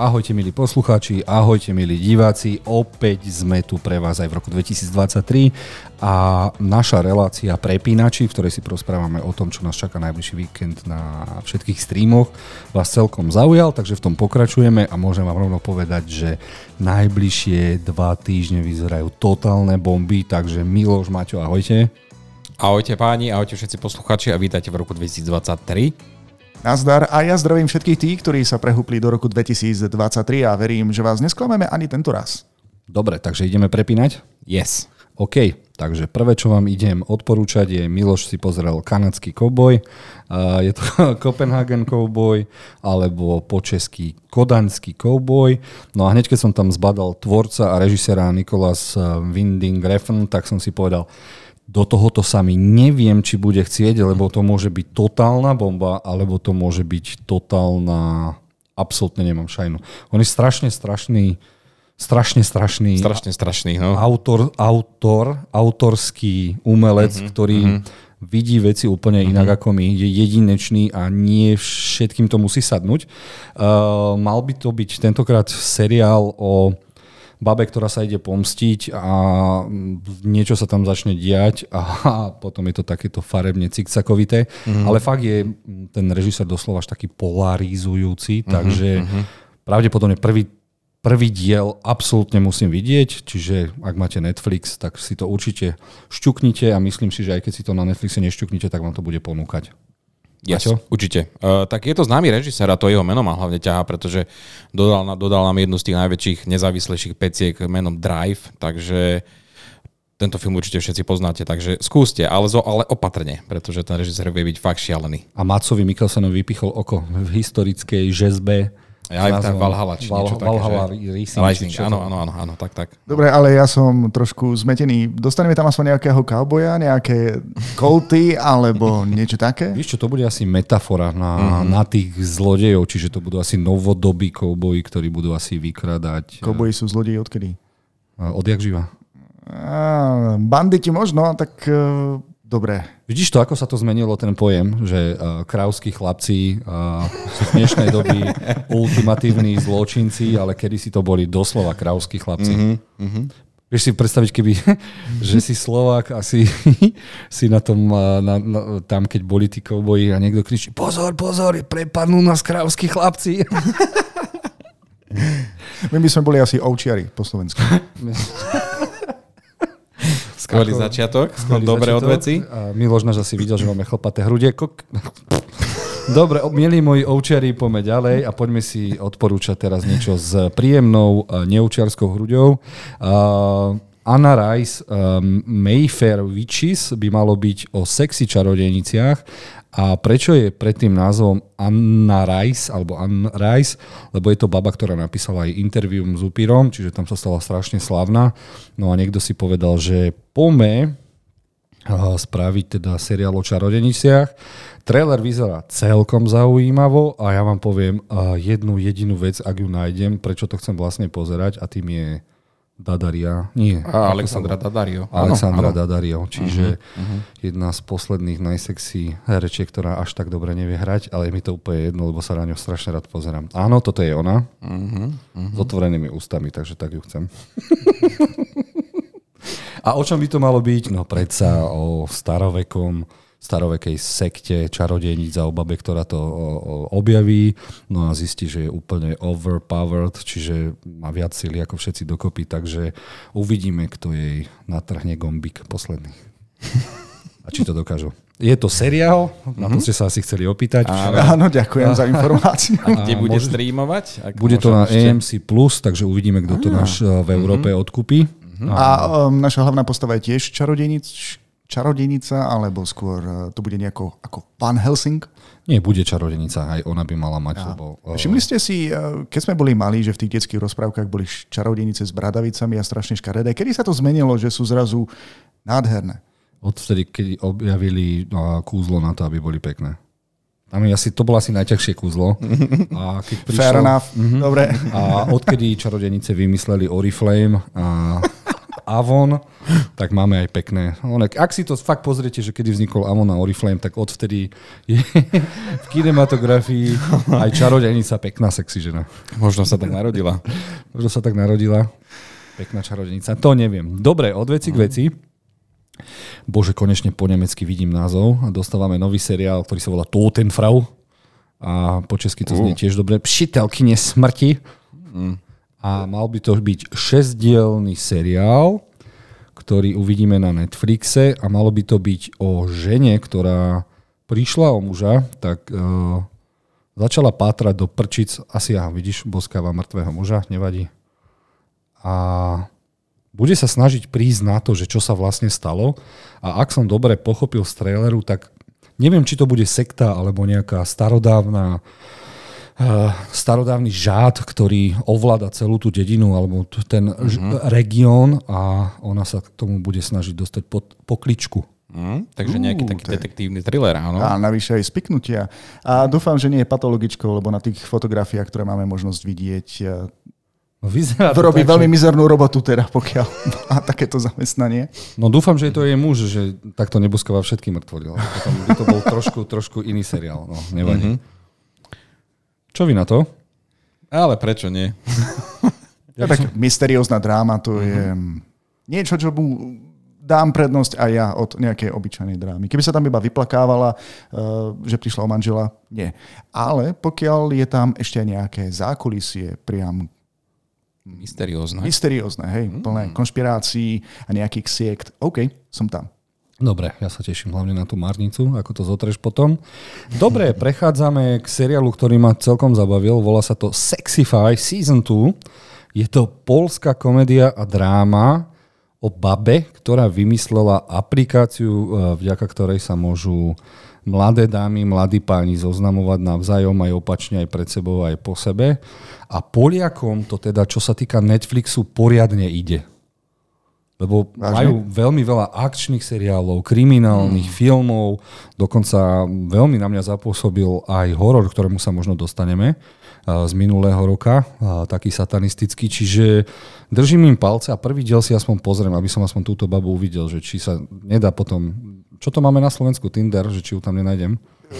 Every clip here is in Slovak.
Ahojte milí poslucháči, ahojte milí diváci, opäť sme tu pre vás aj v roku 2023 a naša relácia Prepínači, v ktorej si prosprávame o tom, čo nás čaká najbližší víkend na všetkých streamoch, vás celkom zaujal, takže v tom pokračujeme a môžem vám rovno povedať, že najbližšie dva týždne vyzerajú totálne bomby, takže Miloš, Maťo, ahojte. Ahojte páni, ahojte všetci poslucháči a vítajte v roku 2023. Nazdar a ja zdravím všetkých tých, ktorí sa prehúpli do roku 2023 a verím, že vás nesklameme ani tento raz. Dobre, takže ideme prepínať? Yes. OK, takže prvé, čo vám idem odporúčať je, Miloš si pozrel kanadský kouboj, je to Copenhagen Cowboy alebo po český Kodaňský Cowboy. No a hneď keď som tam zbadal tvorca a režisera Nikolas Winding Refn, tak som si povedal, do tohoto sa mi neviem, či bude chcieť, lebo to môže byť totálna bomba, alebo to môže byť totálna... Absolutne nemám šajnu. On je strašne strašný, strašne strašný... Strašne strašný, no. Autor, autor autorský umelec, mm-hmm, ktorý mm-hmm. vidí veci úplne inak mm-hmm. ako my, je jedinečný a nie všetkým to musí sadnúť. Uh, mal by to byť tentokrát seriál o babe, ktorá sa ide pomstiť a niečo sa tam začne diať a potom je to takéto farebne cikcakovité. Mm-hmm. Ale fakt je ten režisér doslova až taký polarizujúci, mm-hmm. takže mm-hmm. pravdepodobne prvý Prvý diel absolútne musím vidieť, čiže ak máte Netflix, tak si to určite šťuknite a myslím si, že aj keď si to na Netflixe nešťuknite, tak vám to bude ponúkať. Yes, Maťo? určite. Uh, tak je to známy režisér a to jeho meno ma hlavne ťaha, pretože dodal, dodal nám jednu z tých najväčších, nezávislejších peciek menom Drive, takže tento film určite všetci poznáte, takže skúste, ale, zo, ale opatrne, pretože ten režisér vie byť fakt šialený. A Macovi Mikkelsenovi vypichol oko v historickej žezbe ja aj tak Valhalla, či Val, niečo také. Valhalla že... Racing, Rising, áno, áno, áno, áno, tak, tak. Dobre, ale ja som trošku zmetený. Dostaneme tam aspoň nejakého kauboja, nejaké kolty alebo niečo také? Víš čo, to bude asi metafora na, mm-hmm. na tých zlodejov, čiže to budú asi novodobí kouboji, ktorí budú asi vykradať. Kouboji sú zlodeji odkedy? Odjak živa. banditi možno, tak Dobre. Vidíš to, ako sa to zmenilo, ten pojem, že uh, krávskí chlapci uh, sú v dnešnej doby ultimatívni zločinci, ale kedy si to boli doslova krávskí chlapci. Mm-hmm. Vieš si predstaviť, keby, že si Slovák a si, si na tom, na, na, tam, keď boli tí kouboji a niekto kričí, pozor, pozor, prepadnú nás krávskí chlapci. My by sme boli asi ovčiari po Slovensku. Skvelý ako, začiatok, skvelý začiatok. odveci. A Miloš náš asi videl, že máme chlpaté hrude. Dobre, milí moji ovčiari, poďme ďalej a poďme si odporúčať teraz niečo s príjemnou neučiarskou hruďou. Uh, Anna Rice um, Mayfair Witches by malo byť o sexy čarodejniciach a prečo je pred tým názvom Anna Rice, alebo Anna Rice, lebo je to baba, ktorá napísala aj interviu s Upírom, čiže tam sa stala strašne slavná. No a niekto si povedal, že pome spraviť teda seriál o čarodeniciach. Trailer vyzerá celkom zaujímavo a ja vám poviem jednu jedinú vec, ak ju nájdem, prečo to chcem vlastne pozerať a tým je Dadaria, nie. A Alexandra Dadario. Alexandra ano, Dadario, čiže uh-huh, uh-huh. jedna z posledných najsexy herečiek, ktorá až tak dobre nevie hrať, ale je mi to úplne jedno, lebo sa na ňu strašne rád pozerám. Áno, toto je ona. Uh-huh, uh-huh. S otvorenými ústami, takže tak ju chcem. A o čom by to malo byť? No predsa o starovekom starovekej sekte čarodejníc a obabe, ktorá to objaví, no a zistí, že je úplne overpowered, čiže má viac síly ako všetci dokopy, takže uvidíme, kto jej natrhne gombík posledný. A či to dokážu. Je to seriál, na to mhm. ste sa asi chceli opýtať. Áno, ďakujem za informáciu. A kde bude môže, streamovať? Ak bude to na ešte... AMC+, takže uvidíme, kto to náš eh, v Európe mm-hmm. odkúpi. Mm-hmm. A um, naša hlavná postava je tiež čarodejnic, čarodejnica, alebo skôr e, to bude nejako ako Van Helsing? Nie, bude čarodenica, aj ona by mala mať. Ja. Lebo, uh... Všimli ste si, e, keď sme boli malí, že v tých detských rozprávkach boli čarodenice s bradavicami a strašne škaredé. Kedy sa to zmenilo, že sú zrazu nádherné? Odvtedy, keď objavili kúzlo na to, aby boli pekné. Tam je asi, to bolo asi najťažšie kúzlo. A keď prišlo, Fair enough, mm-hmm, dobre. A odkedy čarodenice vymysleli Oriflame a Avon, tak máme aj pekné. Ak si to fakt pozriete, že kedy vznikol Avon a Oriflame, tak odvtedy je v kinematografii aj čarodejnica pekná sexy žena. Možno sa tak narodila. Možno sa tak narodila. Pekná čarodejnica. To neviem. Dobre, od veci k veci. Bože, konečne po nemecky vidím názov a dostávame nový seriál, ktorý sa volá Totenfrau a po česky to znie tiež dobre. Pšitelkyne smrti. A mal by to byť šesdielný seriál, ktorý uvidíme na Netflixe a malo by to byť o žene, ktorá prišla o muža, tak uh, začala pátrať do prčic, asi ja, vidíš, boskáva mŕtvého muža, nevadí. A bude sa snažiť prísť na to, že čo sa vlastne stalo. A ak som dobre pochopil z traileru, tak neviem, či to bude sekta alebo nejaká starodávna uh, starodávny žád, ktorý ovláda celú tú dedinu alebo ten uh-huh. región a ona sa k tomu bude snažiť dostať pod pokličku. Mm, takže nejaký taký je- detektívny thriller, áno. A navyše aj spiknutia. A dúfam, že nie je patologičkou, lebo na tých fotografiách, ktoré máme možnosť vidieť, No, vyzerá to robí tak, veľmi že... mizernú robotu teda, pokiaľ má takéto zamestnanie. No dúfam, že je to jej muž, že takto neboskáva všetky mŕtvoly. Potom by to bol trošku, trošku iný seriál. No, nevadí. Mm-hmm. Čo vy na to? Ale prečo nie? Je tak mysteriózna dráma, to je niečo, čo mu dám prednosť aj ja od nejakej obyčajnej drámy. Keby sa tam iba vyplakávala, uh, že prišla o manžela, nie. Ale pokiaľ je tam ešte nejaké zákulisie, priam Mysteriózne. mysteriózne, hej, plné konšpirácií a nejakých siekt, OK, som tam. Dobre, ja sa teším hlavne na tú marnicu, ako to zotreš potom. Dobre, prechádzame k seriálu, ktorý ma celkom zabavil. Volá sa to Sexify Season 2. Je to polská komédia a dráma o babe, ktorá vymyslela aplikáciu, eh, vďaka ktorej sa môžu mladé dámy, mladí páni zoznamovať navzájom aj opačne, aj pred sebou, aj po sebe. A Poliakom to teda, čo sa týka Netflixu, poriadne ide. Lebo Vážne? majú veľmi veľa akčných seriálov, kriminálnych mm. filmov, dokonca veľmi na mňa zapôsobil aj horor, ktorému sa možno dostaneme a, z minulého roka, a, taký satanistický, čiže držím im palce a prvý diel si aspoň pozriem, aby som aspoň túto babu uvidel, že či sa nedá potom, čo to máme na Slovensku, Tinder, že či ju tam nenájdem.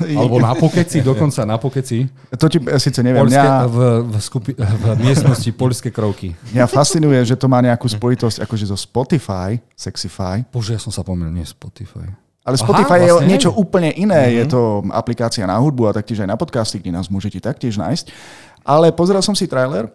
Alebo na pokeci, dokonca na pokeci. To ti síce neviem, Polské, mňa, v, v, skupi, v miestnosti poľské krovky. mňa fascinuje, že to má nejakú spojitosť akože zo Spotify, Sexify, Bože, ja som sa pomýlil, nie Spotify. ale Spotify Aha, je vlastne. niečo úplne iné. Je to aplikácia na hudbu a taktiež aj na podcasty, kde nás môžete taktiež nájsť. Ale pozrel som si trailer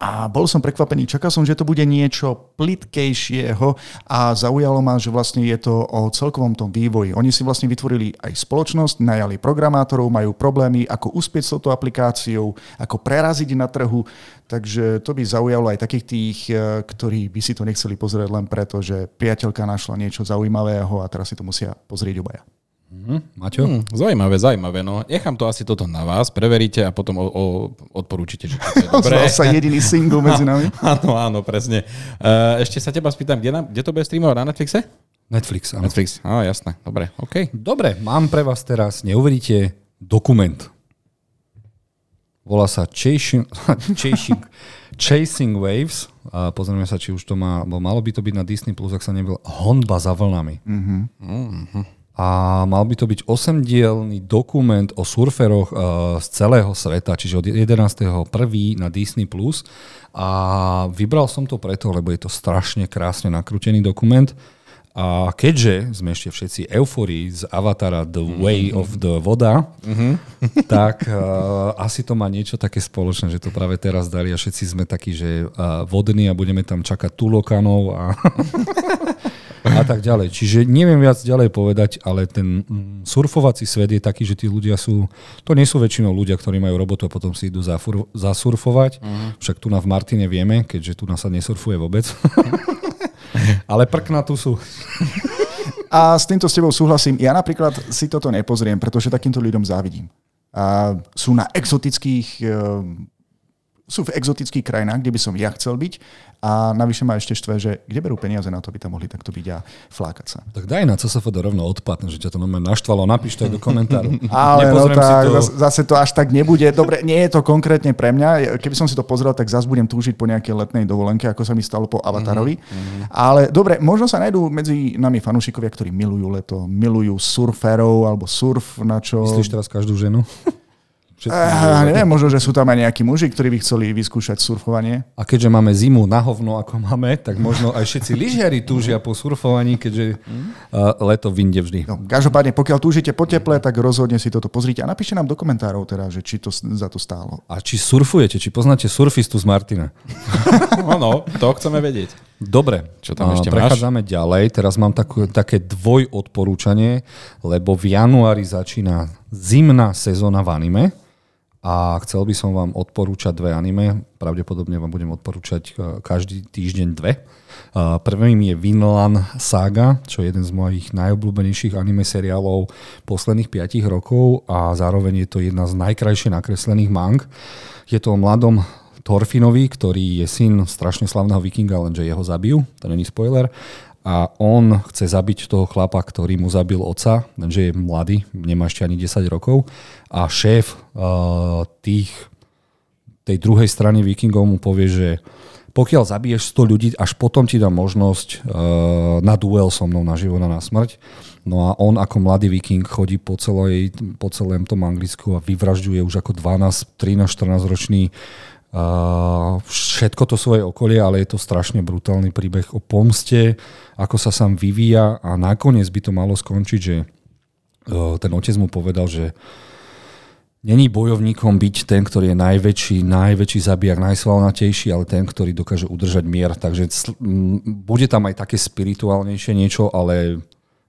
a bol som prekvapený. Čakal som, že to bude niečo plitkejšieho a zaujalo ma, že vlastne je to o celkovom tom vývoji. Oni si vlastne vytvorili aj spoločnosť, najali programátorov, majú problémy, ako uspieť s touto aplikáciou, ako preraziť na trhu. Takže to by zaujalo aj takých tých, eh, ktorí by si to nechceli pozrieť len preto, že priateľka našla niečo zaujímavého a teraz si to musia pozrieť obaja. Hm? Maťo? Hm, zaujímavé, zaujímavé. No, nechám to asi toto na vás, preveríte a potom o, o, odporúčite, že to je dobré. Sa jediný single medzi nami. Áno, áno, presne. Uh, ešte sa teba spýtam, kde, na, kde to bude streamovať? Na Netflixe? Netflix, áno. Netflix, á, jasné, dobre, OK. Dobre, mám pre vás teraz, neuveríte, dokument. Volá sa Chasing, Chasing, Chasing Waves. A pozrieme sa, či už to má, bo malo by to byť na Disney+, Plus, ak sa nebyl, Honba za vlnami. A mal by to byť 8-dielný dokument o surferoch uh, z celého sveta, čiže od 11.1. na Disney+. Plus. A vybral som to preto, lebo je to strašne krásne nakrútený dokument. A keďže sme ešte všetci euforii z Avatara The Way of the Voda, tak uh, asi to má niečo také spoločné, že to práve teraz dali a všetci sme takí, že uh, vodní a budeme tam čakať tulokanov a, a tak ďalej. Čiže neviem viac ďalej povedať, ale ten mm, surfovací svet je taký, že tí ľudia sú, to nie sú väčšinou ľudia, ktorí majú robotu a potom si idú zafur, zasurfovať. Však tu na v Martine vieme, keďže tu na sa nesurfuje vôbec. ale prkna tu sú. A s týmto s tebou súhlasím. Ja napríklad si toto nepozriem, pretože takýmto ľuďom závidím. A sú na exotických e, sú v exotických krajinách, kde by som ja chcel byť a navyše ma ešte štve, že kde berú peniaze na to, aby tam mohli takto byť a flákať sa. Tak daj na CSFD rovno odpad, že ťa to normálne naštvalo, napíš to aj do komentáru. Ale no Nepozriem tak, to. zase- to až tak nebude. Dobre, nie je to konkrétne pre mňa. Keby som si to pozrel, tak zase budem túžiť po nejakej letnej dovolenke, ako sa mi stalo po Avatarovi. Mhm, Ale dobre, možno sa nájdú medzi nami fanúšikovia, ktorí milujú leto, milujú surferov alebo surf, na čo... Myslíš teraz každú ženu? Ah, neviem, možno, že sú tam aj nejakí muži, ktorí by chceli vyskúšať surfovanie. A keďže máme zimu na hovno, ako máme, tak možno aj všetci lyžiari túžia po surfovaní, keďže uh, leto vyjde vždy. No, každopádne, pokiaľ túžite po teple, tak rozhodne si toto pozrite a napíšte nám do komentárov teda, že či to za to stálo. A či surfujete, či poznáte surfistu z Martina? Áno, to chceme vedieť. Dobre, Čo tam ešte máš? prechádzame ďalej. Teraz mám takú, také dvoj odporúčanie, lebo v januári začína zimná sezóna v anime a chcel by som vám odporúčať dve anime. Pravdepodobne vám budem odporúčať e, každý týždeň dve. A Prvým je Vinland Saga, čo je jeden z mojich najobľúbenejších anime seriálov posledných 5 rokov a zároveň je to jedna z najkrajšie nakreslených mang. Je to o mladom Thorfinovi, ktorý je syn strašne slavného vikinga, lenže jeho zabijú, to není spoiler. A on chce zabiť toho chlapa, ktorý mu zabil otca, lenže je mladý, nemá ešte ani 10 rokov. A šéf uh, tých, tej druhej strany vikingov mu povie, že pokiaľ zabiješ 100 ľudí, až potom ti dám možnosť uh, na duel so mnou na život a na smrť. No a on ako mladý viking chodí po, celej, po celém tom Anglicku a vyvražďuje už ako 12, 13, 14 ročný všetko to svoje okolie, ale je to strašne brutálny príbeh o pomste, ako sa sám vyvíja a nakoniec by to malo skončiť, že ten otec mu povedal, že není bojovníkom byť ten, ktorý je najväčší, najväčší zabijak, najsvalnatejší, ale ten, ktorý dokáže udržať mier. Takže bude tam aj také spirituálnejšie niečo, ale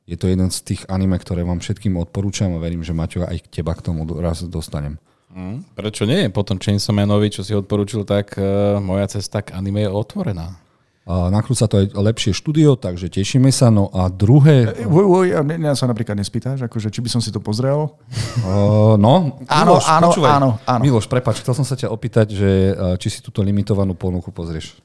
je to jeden z tých anime, ktoré vám všetkým odporúčam a verím, že Maťo aj teba k tomu raz dostanem. Hm, prečo nie? Potom Chainsaw Manovi, čo si odporúčil, tak uh, moja cesta k anime je otvorená. A nakrúca to aj lepšie štúdio, takže tešíme sa. No a druhé... Uj, uj, a mňa sa napríklad nespýtaš, akože, či by som si to pozrel. Uh, no, Áno, Miloš, áno, počúvaj. áno, áno. Miloš, prepač, chcel som sa ťa opýtať, že či si túto limitovanú ponuku pozrieš.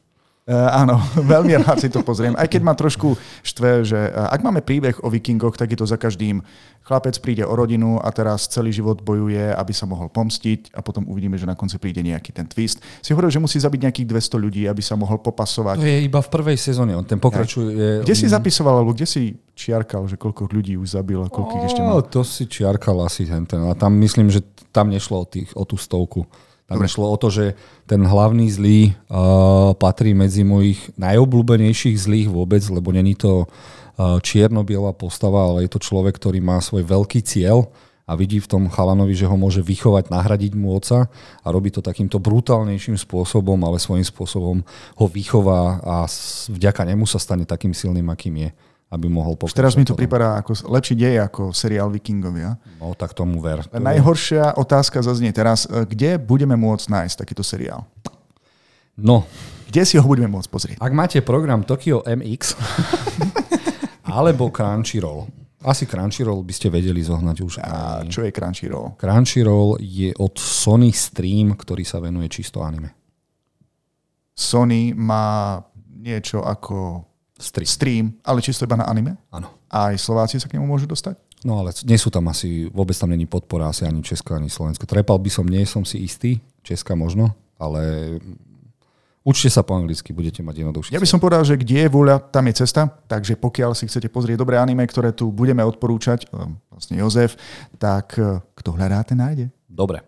Uh, áno, veľmi rád si to pozriem. Aj keď ma trošku štve, že uh, ak máme príbeh o vikingoch, tak je to za každým. Chlapec príde o rodinu a teraz celý život bojuje, aby sa mohol pomstiť a potom uvidíme, že na konci príde nejaký ten twist. Si hovoril, že musí zabiť nejakých 200 ľudí, aby sa mohol To popasovať. je iba v prvej sezóne, on ten pokračuje... Kde si zapisoval, alebo kde si čiarkal, že koľko ľudí už zabil a koľko ich ešte má? to si čiarkal asi ten, ten. A tam myslím, že tam nešlo o, tých, o tú stovku. Tam Dobre. nešlo o to, že ten hlavný zlý uh, patrí medzi mojich najobľúbenejších zlých vôbec, lebo není to uh, čierno-biela postava, ale je to človek, ktorý má svoj veľký cieľ a vidí v tom chalanovi, že ho môže vychovať, nahradiť mu oca a robí to takýmto brutálnejším spôsobom, ale svojím spôsobom ho vychová a vďaka nemu sa stane takým silným, akým je, aby mohol Už teraz mi to pripadá ako lepší dej ako seriál Vikingovia. No, tak tomu ver. To Najhoršia otázka zaznie teraz, e, kde budeme môcť nájsť takýto seriál? No, Kde si ho budeme môcť pozrieť? ak máte program Tokyo MX alebo Crunchyroll, asi Crunchyroll by ste vedeli zohnať už. A aj. čo je Crunchyroll? Crunchyroll je od Sony Stream, ktorý sa venuje čisto anime. Sony má niečo ako Stream. stream, ale čisto iba na anime? Áno. A aj Slováci sa k nemu môžu dostať? No ale nie sú tam asi, vôbec tam není podpora asi ani Česko, ani Slovensko. Trepal by som, nie som si istý, Česka možno, ale učte sa po anglicky, budete mať jednoduchšie. Ja by som povedal, že kde je vôľa, tam je cesta. Takže pokiaľ si chcete pozrieť dobré anime, ktoré tu budeme odporúčať, ehm, vlastne Jozef, tak eh, kto hľadá, ten nájde. Dobre.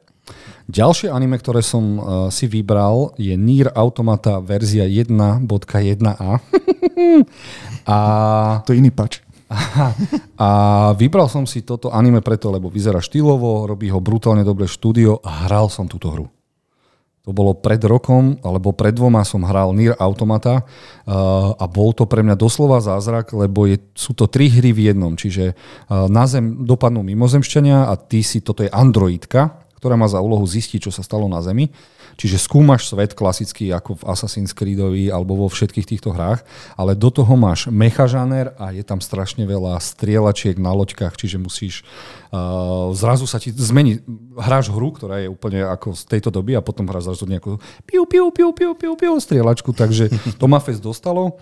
Ďalšie anime, ktoré som uh, si vybral, je Nier Automata verzia 1.1a. a, To je iný pač. a vybral som si toto anime preto, lebo vyzerá štýlovo, robí ho brutálne dobre štúdio a hral som túto hru. To bolo pred rokom, alebo pred dvoma som hral Nier Automata uh, a bol to pre mňa doslova zázrak, lebo je, sú to tri hry v jednom. Čiže uh, na Zem dopadnú mimozemšťania a ty si, toto je androidka, ktorá má za úlohu zistiť, čo sa stalo na Zemi. Čiže skúmaš svet klasický ako v Assassin's Creedovi alebo vo všetkých týchto hrách, ale do toho máš mechažaner a je tam strašne veľa strieľačiek na loďkách, čiže musíš uh, zrazu sa ti zmení, hráš hru, ktorá je úplne ako z tejto doby a potom hráš zrazu nejakú piu, piu, piu, piu, piu, piu, strieľačku, takže to ma fest dostalo.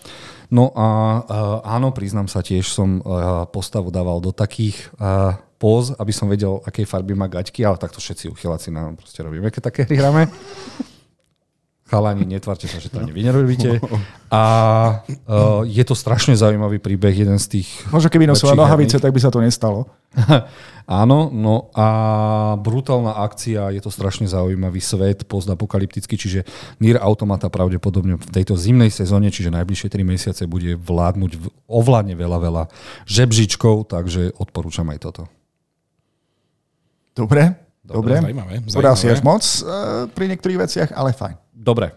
No a uh, áno, priznám sa, tiež som uh, postavu dával do takých uh, póz, aby som vedel, akej farby má gaťky, ale takto všetci uchyláci nám proste robíme, keď také hry hráme. Chalani, netvárte sa, že to ani vy nerobíte. A uh, je to strašne zaujímavý príbeh, jeden z tých... Možno keby nosila nohavice, tak by sa to nestalo. Áno, no a brutálna akcia, je to strašne zaujímavý svet, postapokalyptický, čiže Nier Automata pravdepodobne v tejto zimnej sezóne, čiže najbližšie 3 mesiace bude vládnuť ovládne veľa, veľa žebžičkov, takže odporúčam aj toto. Dobre, dobre. Zaujímavé. zaujímavé. si až moc uh, pri niektorých veciach, ale fajn. Dobre.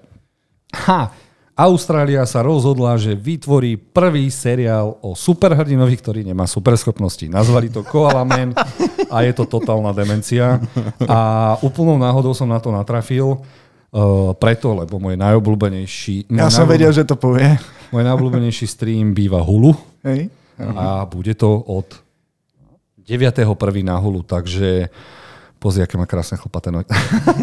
Ha, Austrália sa rozhodla, že vytvorí prvý seriál o superhrdinovi, ktorý nemá superschopnosti. Nazvali to Koala Man a je to totálna demencia. A úplnou náhodou som na to natrafil. Uh, preto, lebo môj najobľúbenejší... Ja som vedel, že to povie. Môj najobľúbenejší stream býva Hulu. Hej. A bude to od 9.1. na Hulu, takže pozri, aké má krásne chlpaté nohy.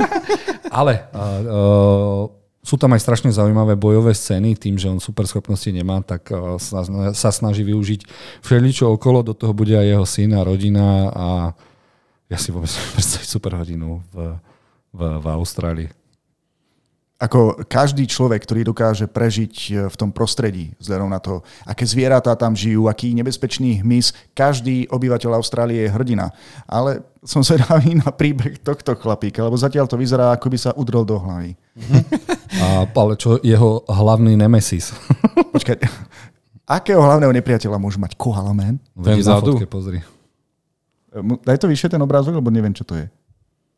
Ale uh, sú tam aj strašne zaujímavé bojové scény, tým, že on super schopnosti nemá, tak sa, snaží využiť všeličo okolo, do toho bude aj jeho syn a rodina a ja si vôbec super hodinu v, v, v Austrálii ako každý človek, ktorý dokáže prežiť e, v tom prostredí, vzhľadom na to, aké zvieratá tam žijú, aký nebezpečný hmyz, každý obyvateľ Austrálie je hrdina. Ale som zvedavý na príbeh tohto chlapíka, lebo zatiaľ to vyzerá, ako by sa udrel do hlavy. A, ale čo jeho hlavný nemesis? Počkaj, akého hlavného nepriateľa môže mať Koala Man? Ten vzadu. pozri. Daj to vyššie ten obrázok, lebo neviem, čo to je.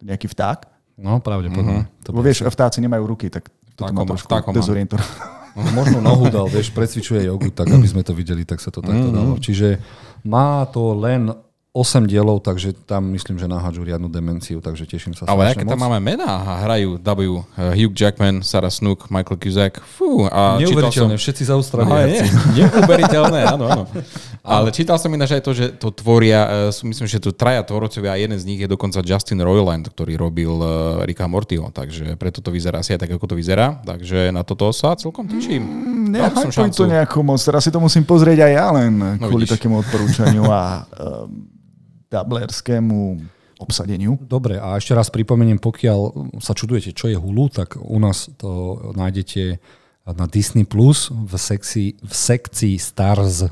Nejaký vták? No, pravdepodobne. Mm-hmm. To vieš, vtáci nemajú ruky, tak to má trošku dezorientovať. No, možno nohu dal, vieš, precvičuje jogu tak, aby sme to videli, tak sa to takto mm-hmm. dalo. Čiže má to len 8 dielov, takže tam myslím, že naháču riadnu demenciu, takže teším sa. Ale aké tam máme mená? Hrajú W, uh, Hugh Jackman, Sarah Snook, Michael Cusack. Fú, a Neuveriteľné, som... všetci z Austrálie. Neuveriteľné, áno, áno. Ale čítal som ináč aj to, že to tvoria, uh, myslím, že to traja tvorcovia a jeden z nich je dokonca Justin Roiland, ktorý robil uh, Ricka Mortyho, takže preto to vyzerá asi aj tak, ako to vyzerá. Takže na toto sa celkom teším. Mm, Nehajpuj to nejakú moc, teraz si to musím pozrieť aj ja len no, kvôli vidíš. takému odporúčaniu a um, dublerskému obsadeniu. Dobre, a ešte raz pripomeniem, pokiaľ sa čudujete, čo je Hulu, tak u nás to nájdete na Disney Plus v, sekcii, v sekcii Stars.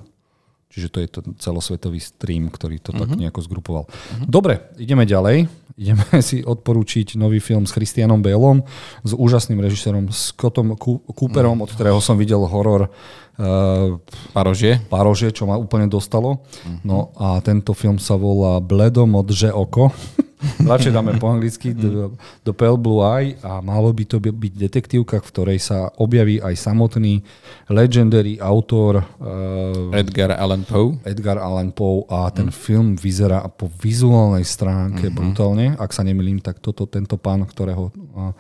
Čiže to je to celosvetový stream, ktorý to uh-huh. tak mhm. nejako zgrupoval. Uh-huh. Dobre, ideme ďalej. Ideme si odporúčiť nový film s Christianom Baleom, s úžasným režisérom Scottom Cooperom, od ktorého som videl horor Uh, Parožie. Parožie, čo ma úplne dostalo. Uh-huh. No a tento film sa volá Bledo modže oko. Radšej dáme po anglicky The, The Pale Blue Eye a malo by to byť detektívka, v ktorej sa objaví aj samotný legendary autor uh, Edgar Allan Poe. Edgar Allan Poe a ten uh-huh. film vyzerá po vizuálnej stránke uh-huh. brutálne. Ak sa nemilím, tak toto, tento pán, ktorého uh,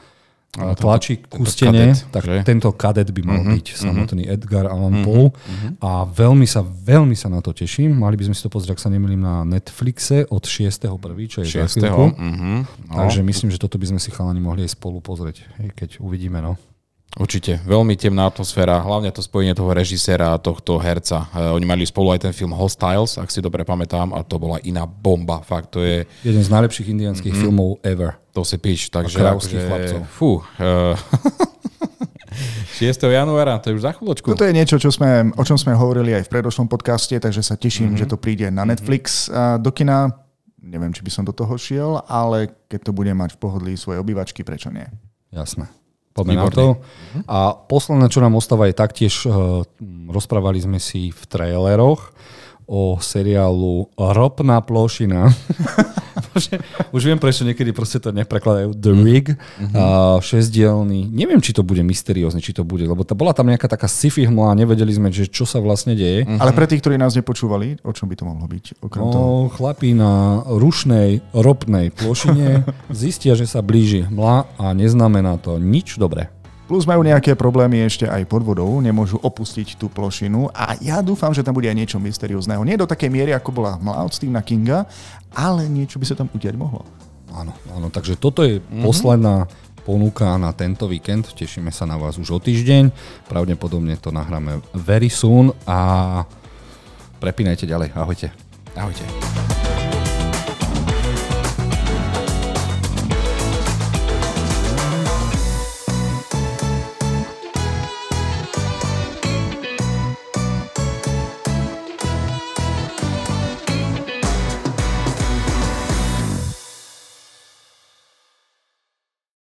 tlačí k stene, tak že? tento kadet by mal uh-huh, byť uh-huh. samotný Edgar Allan uh-huh, Poe. Uh-huh. A veľmi sa, veľmi sa na to teším. Mali by sme si to pozrieť, ak sa nemýlim, na Netflixe od 6.1., čo je 6. za uh-huh. no. Takže myslím, že toto by sme si chalani mohli aj spolu pozrieť, keď uvidíme. No. Určite, veľmi temná atmosféra, hlavne to spojenie toho režiséra a tohto herca. Uh, oni mali spolu aj ten film Hostiles, ak si dobre pamätám, a to bola iná bomba. Fakt, to je... Jeden z najlepších indianských mm-hmm. filmov ever. To si píš, takže... A akože, chlapcov. Fú. Uh, 6. januára, to je už za chvíľočku. Toto je niečo, čo sme, o čom sme hovorili aj v predošlom podcaste, takže sa teším, mm-hmm. že to príde na Netflix a do kina. Neviem, či by som do toho šiel, ale keď to bude mať v pohodlí svoje obývačky, prečo nie? Jasné. Poďme na to. A posledné, čo nám ostáva, je taktiež, uh, rozprávali sme si v traileroch o seriálu Ropná plošina. Už viem, prečo niekedy proste to neprekladajú. The Rig, mm-hmm. uh, šesdielný. Neviem, či to bude mysteriózne, či to bude, lebo to bola tam nejaká taká sci-fi hmla a nevedeli sme, že čo sa vlastne deje. Mm-hmm. Ale pre tých, ktorí nás nepočúvali, o čom by to mohlo byť? Okrem no, toho? chlapí na rušnej ropnej plošine zistia, že sa blíži hmla a neznamená to nič dobré. Plus majú nejaké problémy ešte aj pod vodou, nemôžu opustiť tú plošinu a ja dúfam, že tam bude aj niečo mysteriózneho. Nie do takej miery, ako bola hmla od Stephena Kinga, ale niečo by sa tam udiať mohlo. Áno, áno, takže toto je mm-hmm. posledná ponuka na tento víkend. Tešíme sa na vás už o týždeň. Pravdepodobne to nahráme very soon a prepínajte ďalej. Ahojte. Ahojte.